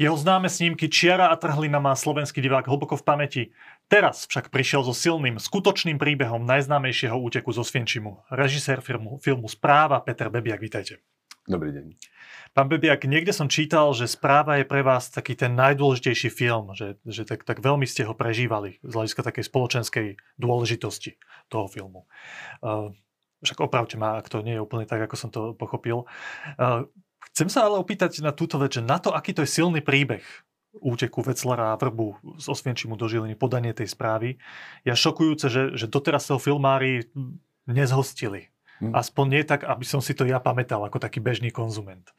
Jeho známe snímky Čiara a trhlina má slovenský divák hlboko v pamäti. Teraz však prišiel so silným, skutočným príbehom najznámejšieho úteku zo Svienčimu. Režisér filmu, filmu Správa Peter Bebiak, vítajte. Dobrý deň. Pán Bebiak, niekde som čítal, že Správa je pre vás taký ten najdôležitejší film, že, že tak, tak veľmi ste ho prežívali z hľadiska takej spoločenskej dôležitosti toho filmu. Uh, však opravte ma, ak to nie je úplne tak, ako som to pochopil. Uh, Chcem sa ale opýtať na túto vec, že na to, aký to je silný príbeh úteku Veclera a Vrbu z Osvienčimu do Žiliny, podanie tej správy, je šokujúce, že, že doteraz sa filmári nezhostili. Hmm. Aspoň nie tak, aby som si to ja pamätal ako taký bežný konzument.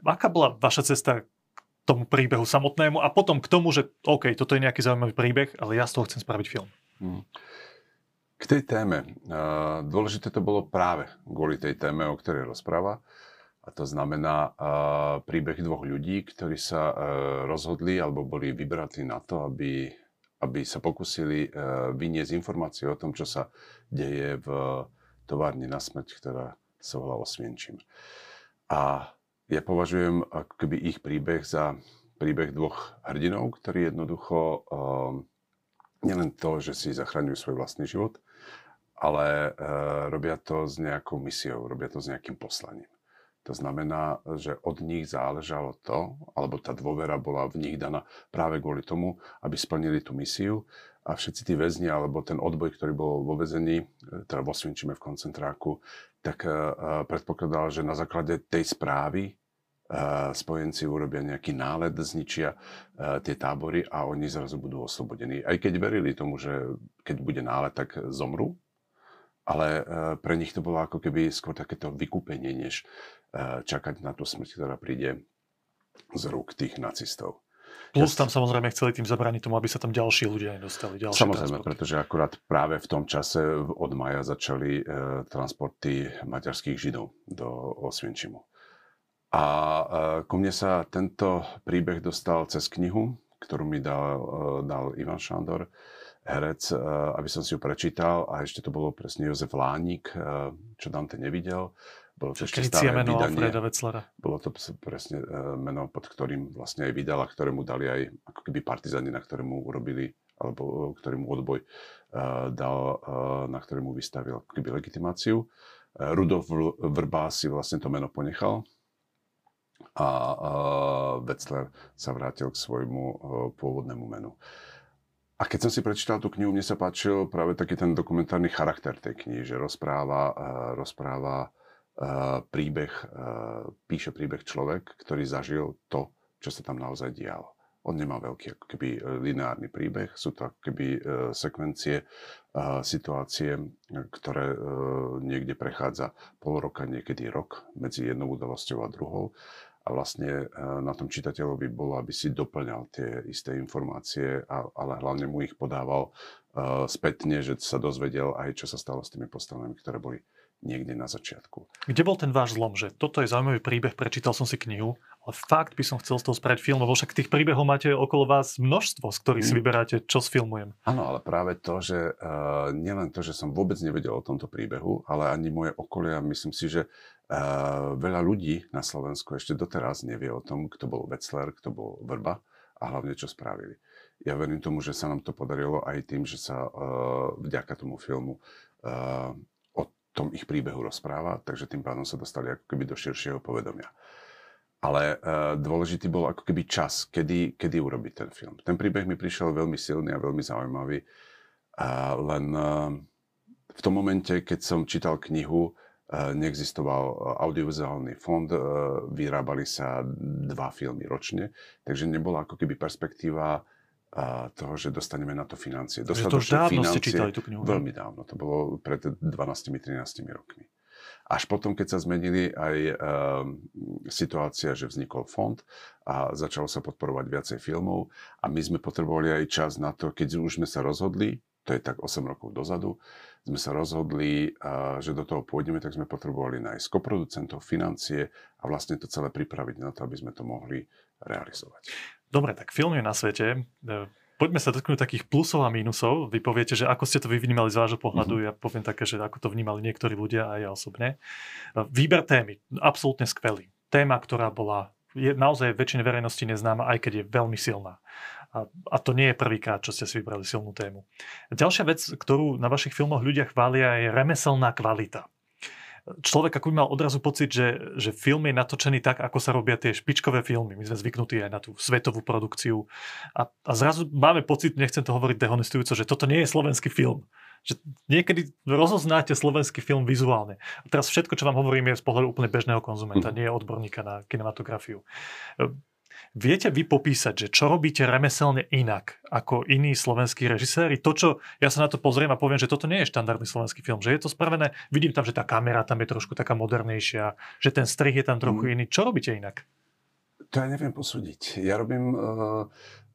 Aká bola vaša cesta k tomu príbehu samotnému a potom k tomu, že OK, toto je nejaký zaujímavý príbeh, ale ja z toho chcem spraviť film. Hmm. K tej téme. Dôležité to bolo práve kvôli tej téme, o ktorej rozpráva. A to znamená príbeh dvoch ľudí, ktorí sa uh, rozhodli alebo boli vybratí na to, aby, aby sa pokusili uh, vyniesť informácie o tom, čo sa deje v továrni na smrť, ktorá sa volá Osvienčím. A ja považujem ako ich príbeh za príbeh dvoch hrdinov, ktorí jednoducho uh, nielen to, že si zachraňujú svoj vlastný život, ale uh, robia to s nejakou misiou, robia to s nejakým poslaním. To znamená, že od nich záležalo to, alebo tá dôvera bola v nich daná práve kvôli tomu, aby splnili tú misiu a všetci tí väzni, alebo ten odboj, ktorý bol vo väzení, teda vo Svinčime v koncentráku, tak uh, predpokladal, že na základe tej správy uh, spojenci urobia nejaký nálet, zničia uh, tie tábory a oni zrazu budú oslobodení. Aj keď verili tomu, že keď bude nálet, tak zomru, ale e, pre nich to bolo ako keby skôr takéto vykúpenie, než e, čakať na tú smrť, ktorá príde z rúk tých nacistov. Plus tam samozrejme chceli tým zabrániť tomu, aby sa tam ďalší ľudia nedostali. Ďalšie samozrejme, transporty. pretože akurát práve v tom čase od maja začali e, transporty maďarských židov do Osvienčimu. A e, ku mne sa tento príbeh dostal cez knihu, ktorú mi dal, e, dal Ivan Šandor herec, eh, aby som si ju prečítal a ešte to bolo presne Jozef Lánik, eh, čo Dante nevidel. Bolo to ešte staré meno vydanie. Alfreda Wetzlera. Bolo to presne eh, meno, pod ktorým vlastne aj vydal a ktorému dali aj ako keby partizani, na ktorému urobili alebo ktorému odboj dal, na ktorému vystavil ako keby legitimáciu. Rudolf Vrba si vlastne to meno ponechal a Wetzler sa vrátil k svojmu pôvodnému menu. A keď som si prečítal tú knihu, mne sa páčil práve taký ten dokumentárny charakter tej knihy, že rozpráva, uh, rozpráva uh, príbeh, uh, píše príbeh človek, ktorý zažil to, čo sa tam naozaj dialo. On nemá veľký ako keby lineárny príbeh, sú to ako keby sekvencie, situácie, ktoré niekde prechádza pol roka, niekedy rok medzi jednou udalosťou a druhou a vlastne e, na tom čitateľovi bolo, aby si doplňal tie isté informácie, ale hlavne mu ich podával e, spätne, že sa dozvedel aj, čo sa stalo s tými postavami, ktoré boli niekde na začiatku. Kde bol ten váš zlom, že toto je zaujímavý príbeh, prečítal som si knihu, ale fakt by som chcel z toho spraviť film, lebo však tých príbehov máte okolo vás množstvo, z ktorých si mm. vyberáte, čo sfilmujem. Áno, ale práve to, že uh, nielen to, že som vôbec nevedel o tomto príbehu, ale ani moje okolie, myslím si, že uh, veľa ľudí na Slovensku ešte doteraz nevie o tom, kto bol Wetzler, kto bol Vrba a hlavne čo spravili. Ja verím tomu, že sa nám to podarilo aj tým, že sa uh, vďaka tomu filmu uh, tom ich príbehu rozpráva, takže tým pádom sa dostali ako keby do širšieho povedomia. Ale uh, dôležitý bol ako keby čas, kedy, kedy urobiť ten film. Ten príbeh mi prišiel veľmi silný a veľmi zaujímavý. Uh, len uh, v tom momente, keď som čítal knihu, uh, neexistoval audiovizuálny fond, uh, vyrábali sa dva filmy ročne, takže nebola ako keby perspektíva a toho, že dostaneme na to financie. Dostatočné to už dávno financie, ste čítali tú knihu. Veľmi dávno, to bolo pred 12-13 rokmi. Až potom, keď sa zmenili aj uh, situácia, že vznikol fond a začalo sa podporovať viacej filmov a my sme potrebovali aj čas na to, keď už sme sa rozhodli, to je tak 8 rokov dozadu, sme sa rozhodli, uh, že do toho pôjdeme, tak sme potrebovali nájsť koproducentov, financie a vlastne to celé pripraviť na to, aby sme to mohli realizovať. Dobre, tak film je na svete. Poďme sa dotknúť takých plusov a mínusov. Vy poviete, že ako ste to vy vnímali z vášho pohľadu, mm-hmm. ja poviem také, že ako to vnímali niektorí ľudia a ja osobne. Výber témy, absolútne skvelý. Téma, ktorá bola je naozaj väčšine verejnosti neznáma, aj keď je veľmi silná. A, a to nie je prvýkrát, čo ste si vybrali silnú tému. Ďalšia vec, ktorú na vašich filmoch ľudia chvália, je remeselná kvalita. Človek ako by mal odrazu pocit, že, že film je natočený tak, ako sa robia tie špičkové filmy. My sme zvyknutí aj na tú svetovú produkciu. A, a zrazu máme pocit, nechcem to hovoriť dehonestujúco, že toto nie je slovenský film. Že niekedy rozoznáte slovenský film vizuálne. A teraz všetko, čo vám hovorím, je z pohľadu úplne bežného konzumenta, mm. nie je odborníka na kinematografiu. Viete vy popísať, že čo robíte remeselne inak ako iní slovenskí režiséri? To, čo ja sa na to pozriem a poviem, že toto nie je štandardný slovenský film, že je to spravené, vidím tam, že tá kamera tam je trošku taká modernejšia, že ten strih je tam trochu mm. iný. Čo robíte inak? To ja neviem posúdiť. Ja robím uh,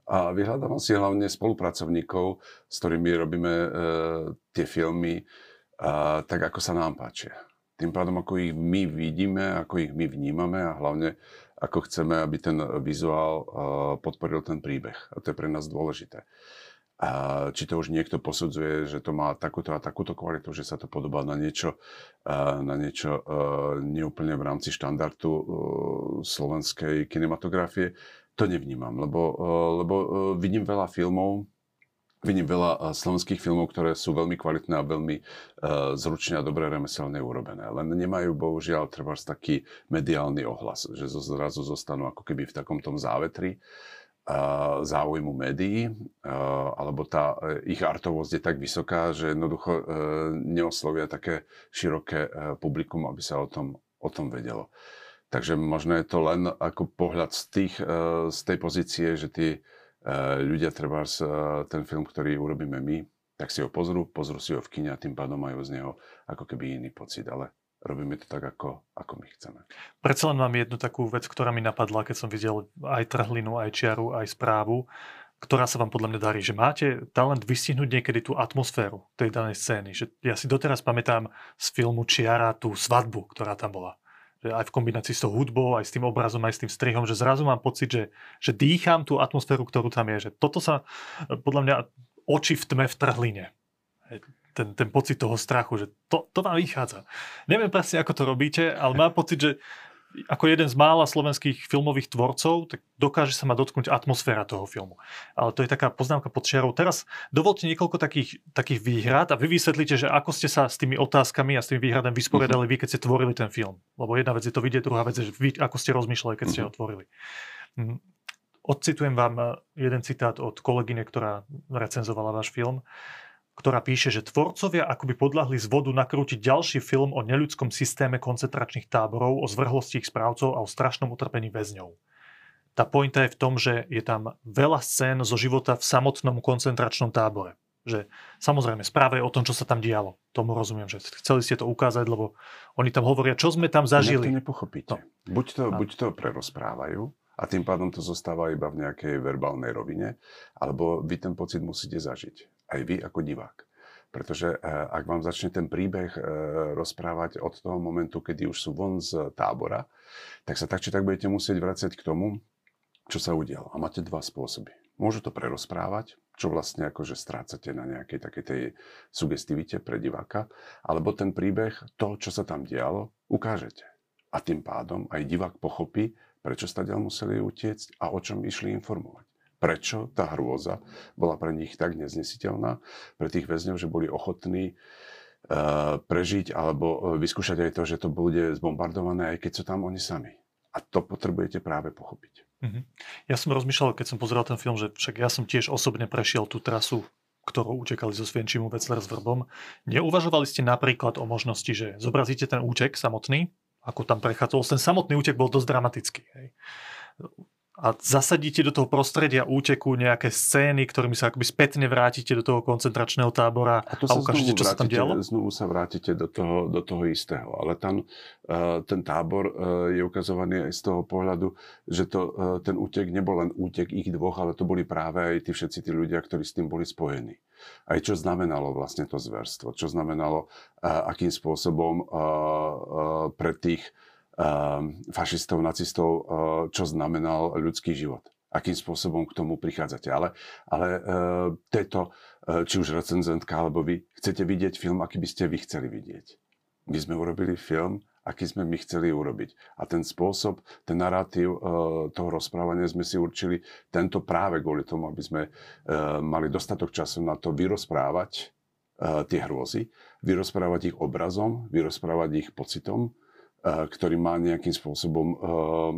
a vyhľadávam si hlavne spolupracovníkov, s ktorými robíme uh, tie filmy uh, tak, ako sa nám páčia. Tým pádom, ako ich my vidíme, ako ich my vnímame a hlavne ako chceme, aby ten vizuál podporil ten príbeh. A to je pre nás dôležité. A či to už niekto posudzuje, že to má takúto a takúto kvalitu, že sa to podobá na niečo, na niečo neúplne v rámci štandardu slovenskej kinematografie, to nevnímam, lebo, lebo vidím veľa filmov, Vidím veľa eh, slovenských filmov, ktoré sú veľmi kvalitné a veľmi uh, zručne a dobre remeselne urobené. Len nemajú bohužiaľ treba taký mediálny ohlas, že zrazu zostanú ako keby v takom tom závetri uh, záujmu médií, alebo tá ich artovosť je tak vysoká, že jednoducho neoslovia také široké publikum, aby sa o tom, o tom vedelo. Takže možno je to len ako pohľad z, tých, z tej pozície, že tí Eh, ľudia treba eh, ten film, ktorý urobíme my, tak si ho pozrú, pozrú si ho v kine a tým pádom majú z neho ako keby iný pocit, ale robíme to tak, ako, ako my chceme. Predsa len mám jednu takú vec, ktorá mi napadla, keď som videl aj trhlinu, aj čiaru, aj správu, ktorá sa vám podľa mňa darí, že máte talent vystihnúť niekedy tú atmosféru tej danej scény. Že ja si doteraz pamätám z filmu Čiara tú svadbu, ktorá tam bola že aj v kombinácii s tou hudbou, aj s tým obrazom, aj s tým strihom, že zrazu mám pocit, že, že dýcham tú atmosféru, ktorú tam je. Že toto sa podľa mňa oči v tme v trhline. Ten, ten pocit toho strachu, že to, to vám vychádza. Neviem presne, ako to robíte, ale mám pocit, že ako jeden z mála slovenských filmových tvorcov, tak dokáže sa ma dotknúť atmosféra toho filmu. Ale to je taká poznámka pod čiarou. Teraz dovolte niekoľko takých, takých výhrad a vy vysvetlíte, že ako ste sa s tými otázkami a s tými výhradami vysporiadali uh-huh. vy, keď ste tvorili ten film. Lebo jedna vec je to vidieť, druhá vec je, že vy, ako ste rozmýšľali, keď uh-huh. ste ho mhm. tvorili. Hm. Odcitujem vám eh, jeden citát od kolegyne, ktorá recenzovala váš film ktorá píše, že tvorcovia akoby podľahli z vodu nakrútiť ďalší film o neľudskom systéme koncentračných táborov, o zvrhlosti ich správcov a o strašnom utrpení väzňov. Tá pointa je v tom, že je tam veľa scén zo života v samotnom koncentračnom tábore. Že samozrejme, správa je o tom, čo sa tam dialo. Tomu rozumiem, že chceli ste to ukázať, lebo oni tam hovoria, čo sme tam zažili. to nepochopíte. No. Buď, to, buď to prerozprávajú, a tým pádom to zostáva iba v nejakej verbálnej rovine, alebo vy ten pocit musíte zažiť aj vy ako divák. Pretože eh, ak vám začne ten príbeh eh, rozprávať od toho momentu, kedy už sú von z tábora, tak sa tak či tak budete musieť vrácať k tomu, čo sa udialo. A máte dva spôsoby. Môžu to prerozprávať, čo vlastne akože strácate na nejakej takej tej sugestivite pre diváka, alebo ten príbeh, to, čo sa tam dialo, ukážete. A tým pádom aj divák pochopí, prečo ste museli utiecť a o čom išli informovať prečo tá hrôza bola pre nich tak neznesiteľná, pre tých väzňov, že boli ochotní uh, prežiť alebo e, vyskúšať aj to, že to bude zbombardované, aj keď sú tam oni sami. A to potrebujete práve pochopiť. Mm-hmm. Ja som rozmýšľal, keď som pozeral ten film, že však ja som tiež osobne prešiel tú trasu ktorou utekali zo Svienčimu Vecler s Vrbom. Neuvažovali ste napríklad o možnosti, že zobrazíte ten útek samotný, ako tam prechádzal. Ten samotný útek bol dosť dramatický. Hej a zasadíte do toho prostredia úteku nejaké scény, ktorými sa akoby spätne vrátite do toho koncentračného tábora a, to a ukážete, čo vrátite, sa tam dialo? Znovu sa vrátite do toho, do toho istého. Ale tam uh, ten tábor uh, je ukazovaný aj z toho pohľadu, že to, uh, ten útek nebol len útek ich dvoch, ale to boli práve aj tí všetci tí ľudia, ktorí s tým boli spojení. Aj čo znamenalo vlastne to zverstvo, čo znamenalo, akým spôsobom pre tých fašistov, nacistov, eh, čo znamenal ľudský život. Akým spôsobom k tomu prichádzate. Ale, ale eh, tieto, eh, či už recenzentka, alebo vy, chcete vidieť film, aký by ste vy chceli vidieť. My sme urobili film, aký sme my chceli urobiť. A ten spôsob, ten narratív toho rozprávania sme si určili tento práve kvôli tomu, aby sme mali dostatok času na to vyrozprávať tie hrôzy, vyrozprávať ich obrazom, vyrozprávať ich pocitom, ktorý má nejakým spôsobom uh,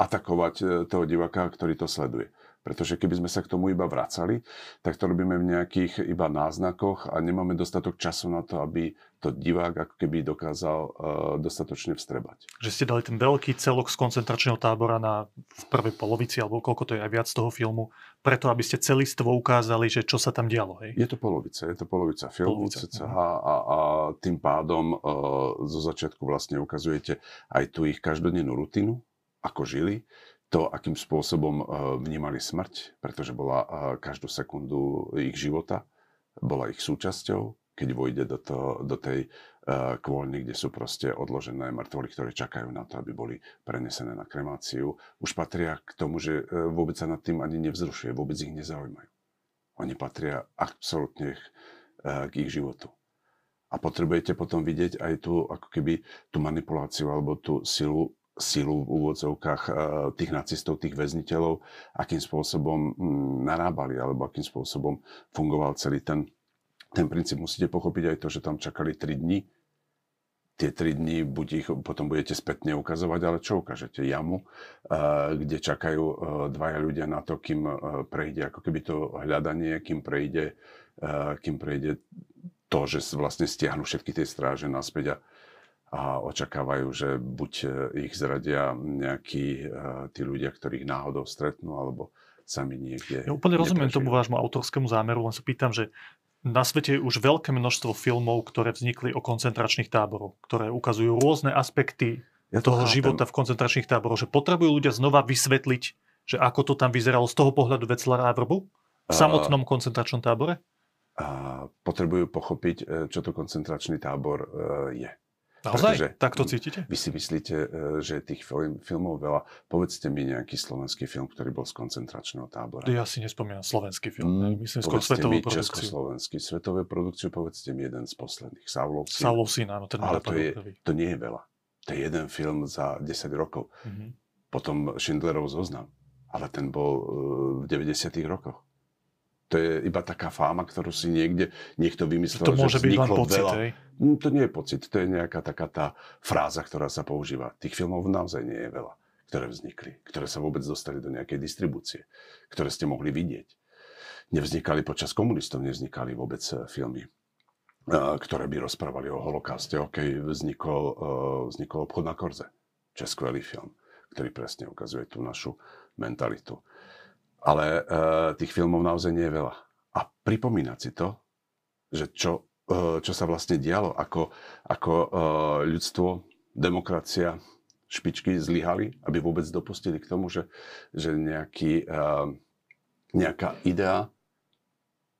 atakovať toho diváka, ktorý to sleduje. Pretože keby sme sa k tomu iba vracali, tak to robíme v nejakých iba náznakoch a nemáme dostatok času na to, aby to divák ako keby dokázal uh, dostatočne vstrebať. Že ste dali ten veľký celok z koncentračného tábora na v prvej polovici, alebo koľko to je aj viac toho filmu, preto aby ste celistvo ukázali, že čo sa tam dialo. Hej? Je to polovica, je to polovica filmu polovica. CCH mhm. a, a tým pádom uh, zo začiatku vlastne ukazujete aj tu ich každodennú rutinu, ako žili, to, akým spôsobom eh, vnímali smrť, pretože bola eh, každú sekundu ich života, bola ich súčasťou, keď vojde do, to, do tej uh, kôľny, kde sú proste odložené mŕtvoly, ktoré čakajú na to, aby boli prenesené na kremáciu, už patria k tomu, že vôbec sa nad tým ani nevzrušuje, vôbec ich nezaujímajú. Oni patria absolútne k ich životu. A potrebujete potom vidieť aj tú, ako keby, tú manipuláciu alebo tú silu silu v úvodzovkách eh, tých nacistov, tých väzniteľov, akým spôsobom mm, narábali alebo akým spôsobom fungoval celý ten, ten princíp. Musíte pochopiť aj to, že tam čakali 3 dní. Tie 3 dní buď ich potom budete spätne ukazovať, ale čo ukážete? Jamu, eh, kde čakajú eh, dvaja ľudia na to, kým prejde ako keby to hľadanie, kým prejde, kým prejde to, že vlastne stiahnu všetky tie stráže naspäť a a očakávajú, že buď e, ich zradia nejakí e, tí ľudia, ktorých náhodou stretnú, alebo sami niekde. Ja úplne rozumiem tomu vášmu autorskému zámeru, len sa pýtam, že na svete je už veľké množstvo filmov, ktoré vznikli o koncentračných táboroch, ktoré ukazujú rôzne aspekty ja to toho chápem. života v koncentračných táboroch, že potrebujú ľudia znova vysvetliť, že ako to tam vyzeralo z toho pohľadu Veclara a Vrbu v samotnom koncentračnom tábore? A potrebujú pochopiť, e, čo to koncentračný tábor je. Naozaj? Pretože tak to cítite? Vy si myslíte, e, že tých film, filmov veľa. Povedzte mi nejaký slovenský film, ktorý bol z koncentračného tábora. Ja si nespomínam slovenský film. Mm, Myslím skôr svetovú mi produkciu. Československý. Svetové produkciu, povedzte mi jeden z posledných. Saulov syn. Saulov syn, áno. Ten Ale to, je, to nie je veľa. To je jeden film za 10 rokov. Mm-hmm. Potom Schindlerov zoznam. Ale ten bol uh, v 90 rokoch. To je iba taká fáma, ktorú si niekde niekto vymyslel, to môže že byť len pocit, veľa. Hej? Mm, to nie je pocit, to je nejaká taká tá fráza, ktorá sa používa. Tých filmov naozaj nie je veľa, ktoré vznikli, ktoré sa vôbec dostali do nejakej distribúcie, ktoré ste mohli vidieť. Nevznikali počas komunistov, nevznikali vôbec eh, filmy, eh, ktoré by rozprávali o holokauste. OK, vznikol, eh, vznikol obchod na Korze, čo je skvelý film, ktorý presne ukazuje tú našu mentalitu ale uh, tých filmov naozaj nie je veľa. A pripomínať si to, že čo, uh, čo sa vlastne dialo, ako, ako uh, ľudstvo, demokracia, špičky zlyhali, aby vôbec dopustili k tomu, že, že nejaký, uh, nejaká idea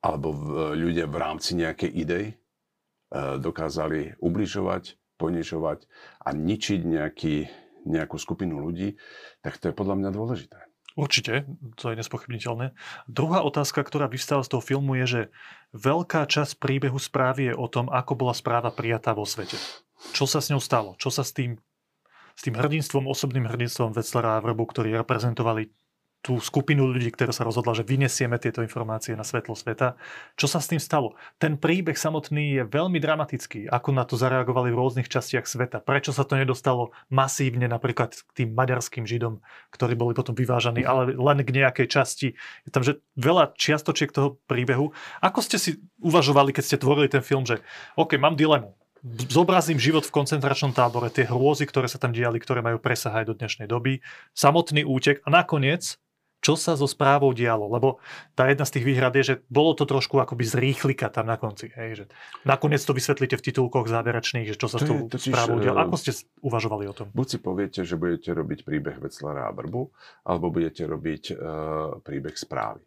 alebo v, ľudia v rámci nejakej idei uh, dokázali ubližovať, ponižovať a ničiť nejaký, nejakú skupinu ľudí, tak to je podľa mňa dôležité. Určite, to je nespochybniteľné. Druhá otázka, ktorá vystáva z toho filmu je, že veľká časť príbehu správy je o tom, ako bola správa prijatá vo svete. Čo sa s ňou stalo? Čo sa s tým, s tým hrdinstvom, osobným hrdinstvom Wetzlera a Vrbu, ktorí reprezentovali tú skupinu ľudí, ktorá sa rozhodla, že vynesieme tieto informácie na svetlo sveta. Čo sa s tým stalo? Ten príbeh samotný je veľmi dramatický, ako na to zareagovali v rôznych častiach sveta. Prečo sa to nedostalo masívne napríklad k tým maďarským židom, ktorí boli potom vyvážaní, ale len k nejakej časti. Je tam že veľa čiastočiek toho príbehu. Ako ste si uvažovali, keď ste tvorili ten film, že OK, mám dilemu, zobrazím život v koncentračnom tábore, tie hrôzy, ktoré sa tam diali, ktoré majú presah aj do dnešnej doby, samotný útek a nakoniec čo sa so správou dialo, lebo tá jedna z tých výhrad je, že bolo to trošku akoby z rýchlika tam na konci. Hej, že nakoniec to vysvetlíte v titulkoch záverečných, že čo sa s tou správou dialo. Ako ste uvažovali o tom? Buď si poviete, že budete robiť príbeh Veclera a Brbu, alebo budete robiť uh, príbeh správy.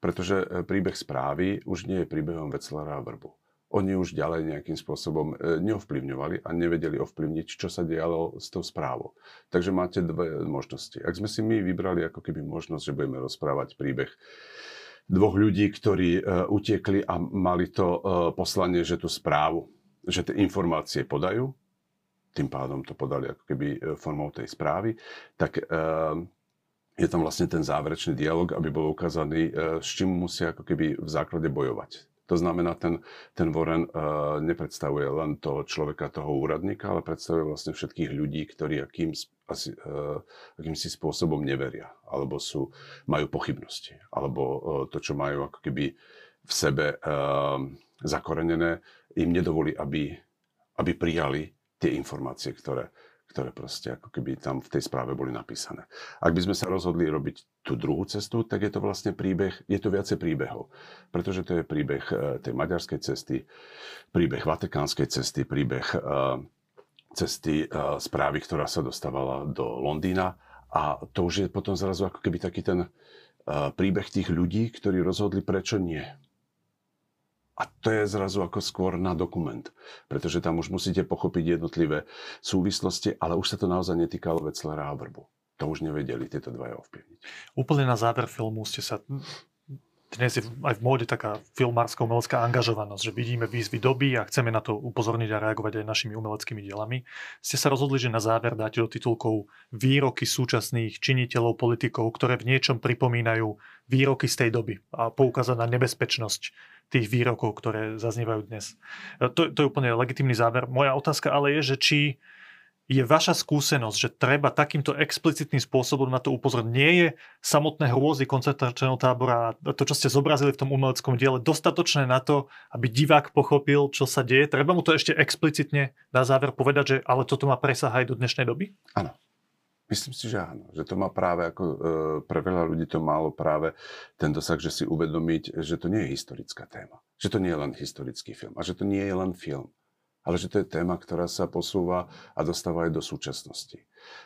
Pretože e, príbeh správy už nie je príbehom Veclera a Brbu oni už ďalej nejakým spôsobom e, neovplyvňovali a nevedeli ovplyvniť, čo sa dialo s tou správou. Takže máte dve možnosti. Ak sme si my vybrali ako keby možnosť, že budeme rozprávať príbeh dvoch ľudí, ktorí uh, utiekli a mali to uh, poslanie, že tú správu, že tie informácie podajú, tým pádom to podali ako keby e, formou tej správy, tak je tam vlastne ten záverečný dialog, aby bol ukázaný, s čím musia ako keby v základe bojovať. To znamená, ten, ten Warren uh, nepredstavuje len toho človeka, toho úradníka, ale predstavuje vlastne všetkých ľudí, ktorí akým, asi, uh, akýmsi spôsobom neveria, alebo sú, majú pochybnosti, alebo uh, to, čo majú ako keby v sebe uh, zakorenené, im nedovolí, aby, aby prijali tie informácie, ktoré, ktoré proste ako keby tam v tej správe boli napísané. Ak by sme sa rozhodli robiť tú druhú cestu, tak je to vlastne príbeh, je to viacej príbehov. Pretože to je príbeh e, tej maďarskej cesty, príbeh vatikánskej cesty, príbeh e, cesty e, správy, ktorá sa dostávala do Londýna. A to už je potom zrazu ako keby taký ten príbeh tých ľudí, ktorí rozhodli, prečo nie a to je zrazu ako skôr na dokument, pretože tam už musíte pochopiť jednotlivé súvislosti, ale už sa to naozaj netýkalo Veclera a Vrbu. To už nevedeli tieto dvaja ovplyvniť. Úplne na záver filmu ste sa dnes je aj v móde taká filmárska umelecká angažovanosť, že vidíme výzvy doby a chceme na to upozorniť a reagovať aj našimi umeleckými dielami. Ste sa rozhodli, že na záver dáte do titulkov výroky súčasných činiteľov, politikov, ktoré v niečom pripomínajú výroky z tej doby a poukázať na nebezpečnosť tých výrokov, ktoré zaznievajú dnes. E, to, to je úplne legitimný záver. Moja otázka ale je, že či je vaša skúsenosť, že treba takýmto explicitným spôsobom na to upozorniť. Nie je samotné hrôzy koncentračného tábora a to, čo ste zobrazili v tom umeleckom diele, dostatočné na to, aby divák pochopil, čo sa deje? Treba mu to ešte explicitne na záver povedať, že ale toto má presah aj do dnešnej doby? Áno. Myslím si, že áno. Že to má práve, ako e, pre veľa ľudí to málo práve ten dosah, že si uvedomiť, že to nie je historická téma. Že to nie je len historický film. A že to nie je len film. Ale že to je téma, ktorá sa posúva a dostáva aj do súčasnosti.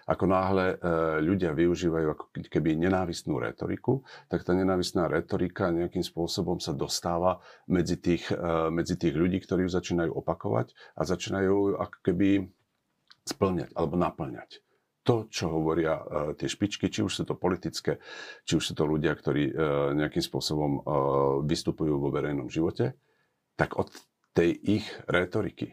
Ako náhle e, ľudia využívajú ako keby nenávistnú retoriku, tak tá nenávistná retorika nejakým spôsobom sa dostáva medzi tých, e, medzi tých ľudí, ktorí ju začínajú opakovať a začínajú ako keby splňať alebo naplňať to, čo hovoria uh, tie špičky, či už sú to politické, či už sú to ľudia, ktorí uh, nejakým spôsobom uh, vystupujú vo verejnom živote, tak od tej ich retoriky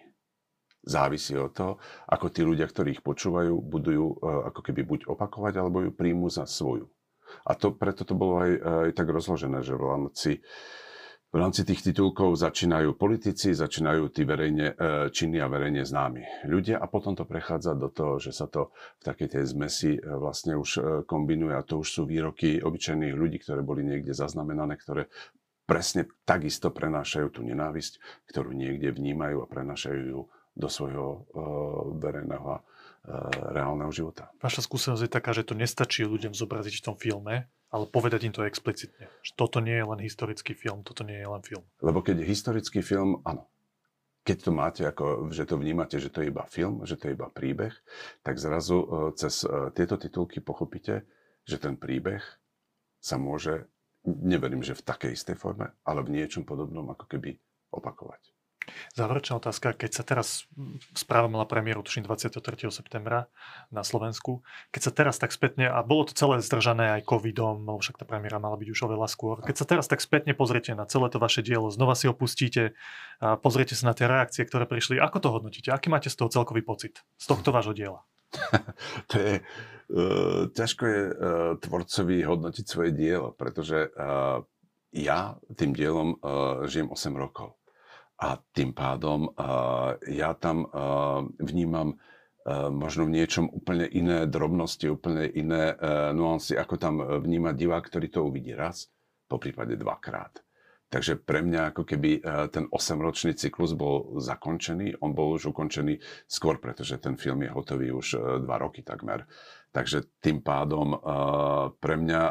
závisí od toho, ako tí ľudia, ktorí ich počúvajú, budú ju ako keby buď opakovať, alebo ju príjmu za svoju. A to, preto to bolo aj, aj tak rozložené, že v rámci uh, v rámci tých titulkov začínajú politici, začínajú tí verejne e, činní a verejne známi ľudia a potom to prechádza do toho, že sa to v takej tej zmesi e, vlastne už e, kombinuje a to už sú výroky obyčajných ľudí, ktoré boli niekde zaznamenané, ktoré presne takisto prenášajú tú nenávisť, ktorú niekde vnímajú a prenášajú ju do svojho verejného reálneho života. Vaša skúsenosť je taká, že to nestačí ľuďom zobraziť v tom filme, ale povedať im to explicitne. Že toto nie je len historický film, toto nie je len film. Lebo keď historický film, áno. Keď to máte, ako, že to vnímate, že to je iba film, že to je iba príbeh, tak zrazu e, cez e, tieto titulky pochopíte, že ten príbeh sa môže, neverím, že v takej istej forme, ale v niečom podobnom ako keby opakovať. Záverečná otázka, keď sa teraz správa mala premiéru, tuším 23. septembra na Slovensku, keď sa teraz tak spätne, a bolo to celé zdržané aj covidom, však tá premiéra mala byť už oveľa skôr, keď sa teraz tak spätne pozriete na celé to vaše dielo, znova si ho pustíte, a pozriete sa na tie reakcie, ktoré prišli, ako to hodnotíte? Aký máte z toho celkový pocit, z tohto vášho diela? to je, uh, ťažko je uh, tvorcovi hodnotiť svoje dielo, pretože uh, ja tým dielom uh, žijem 8 rokov. A tým pádom uh, ja tam uh, vnímam uh, možno v niečom úplne iné drobnosti, úplne iné uh, nuancy, ako tam vníma divák, ktorý to uvidí raz, po prípade dvakrát. Takže pre mňa ako keby ten 8-ročný cyklus bol zakončený, on bol už ukončený skôr, pretože ten film je hotový už 2 roky takmer. Takže tým pádom pre mňa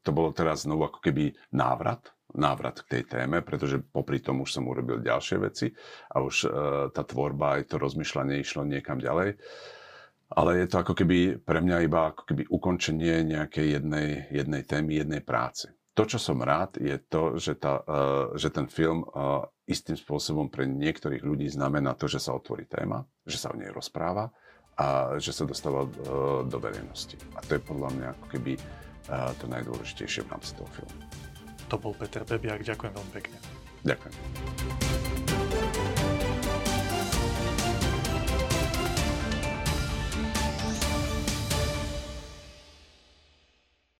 to bolo teraz znovu ako keby návrat návrat k tej téme, pretože popri tom už som urobil ďalšie veci a už uh, tá tvorba aj to rozmýšľanie išlo niekam ďalej. Ale je to ako keby pre mňa iba ako keby ukončenie nejakej jednej, jednej témy, jednej práce. To, čo som rád, je to, že, tá, uh, že ten film uh, istým spôsobom pre niektorých ľudí znamená to, že sa otvorí téma, že sa o nej rozpráva a že sa dostáva uh, do verejnosti. A to je podľa mňa ako keby uh, to najdôležitejšie v rámci toho filmu. To bol Peter Bebiak, ďakujem veľmi pekne. Ďakujem.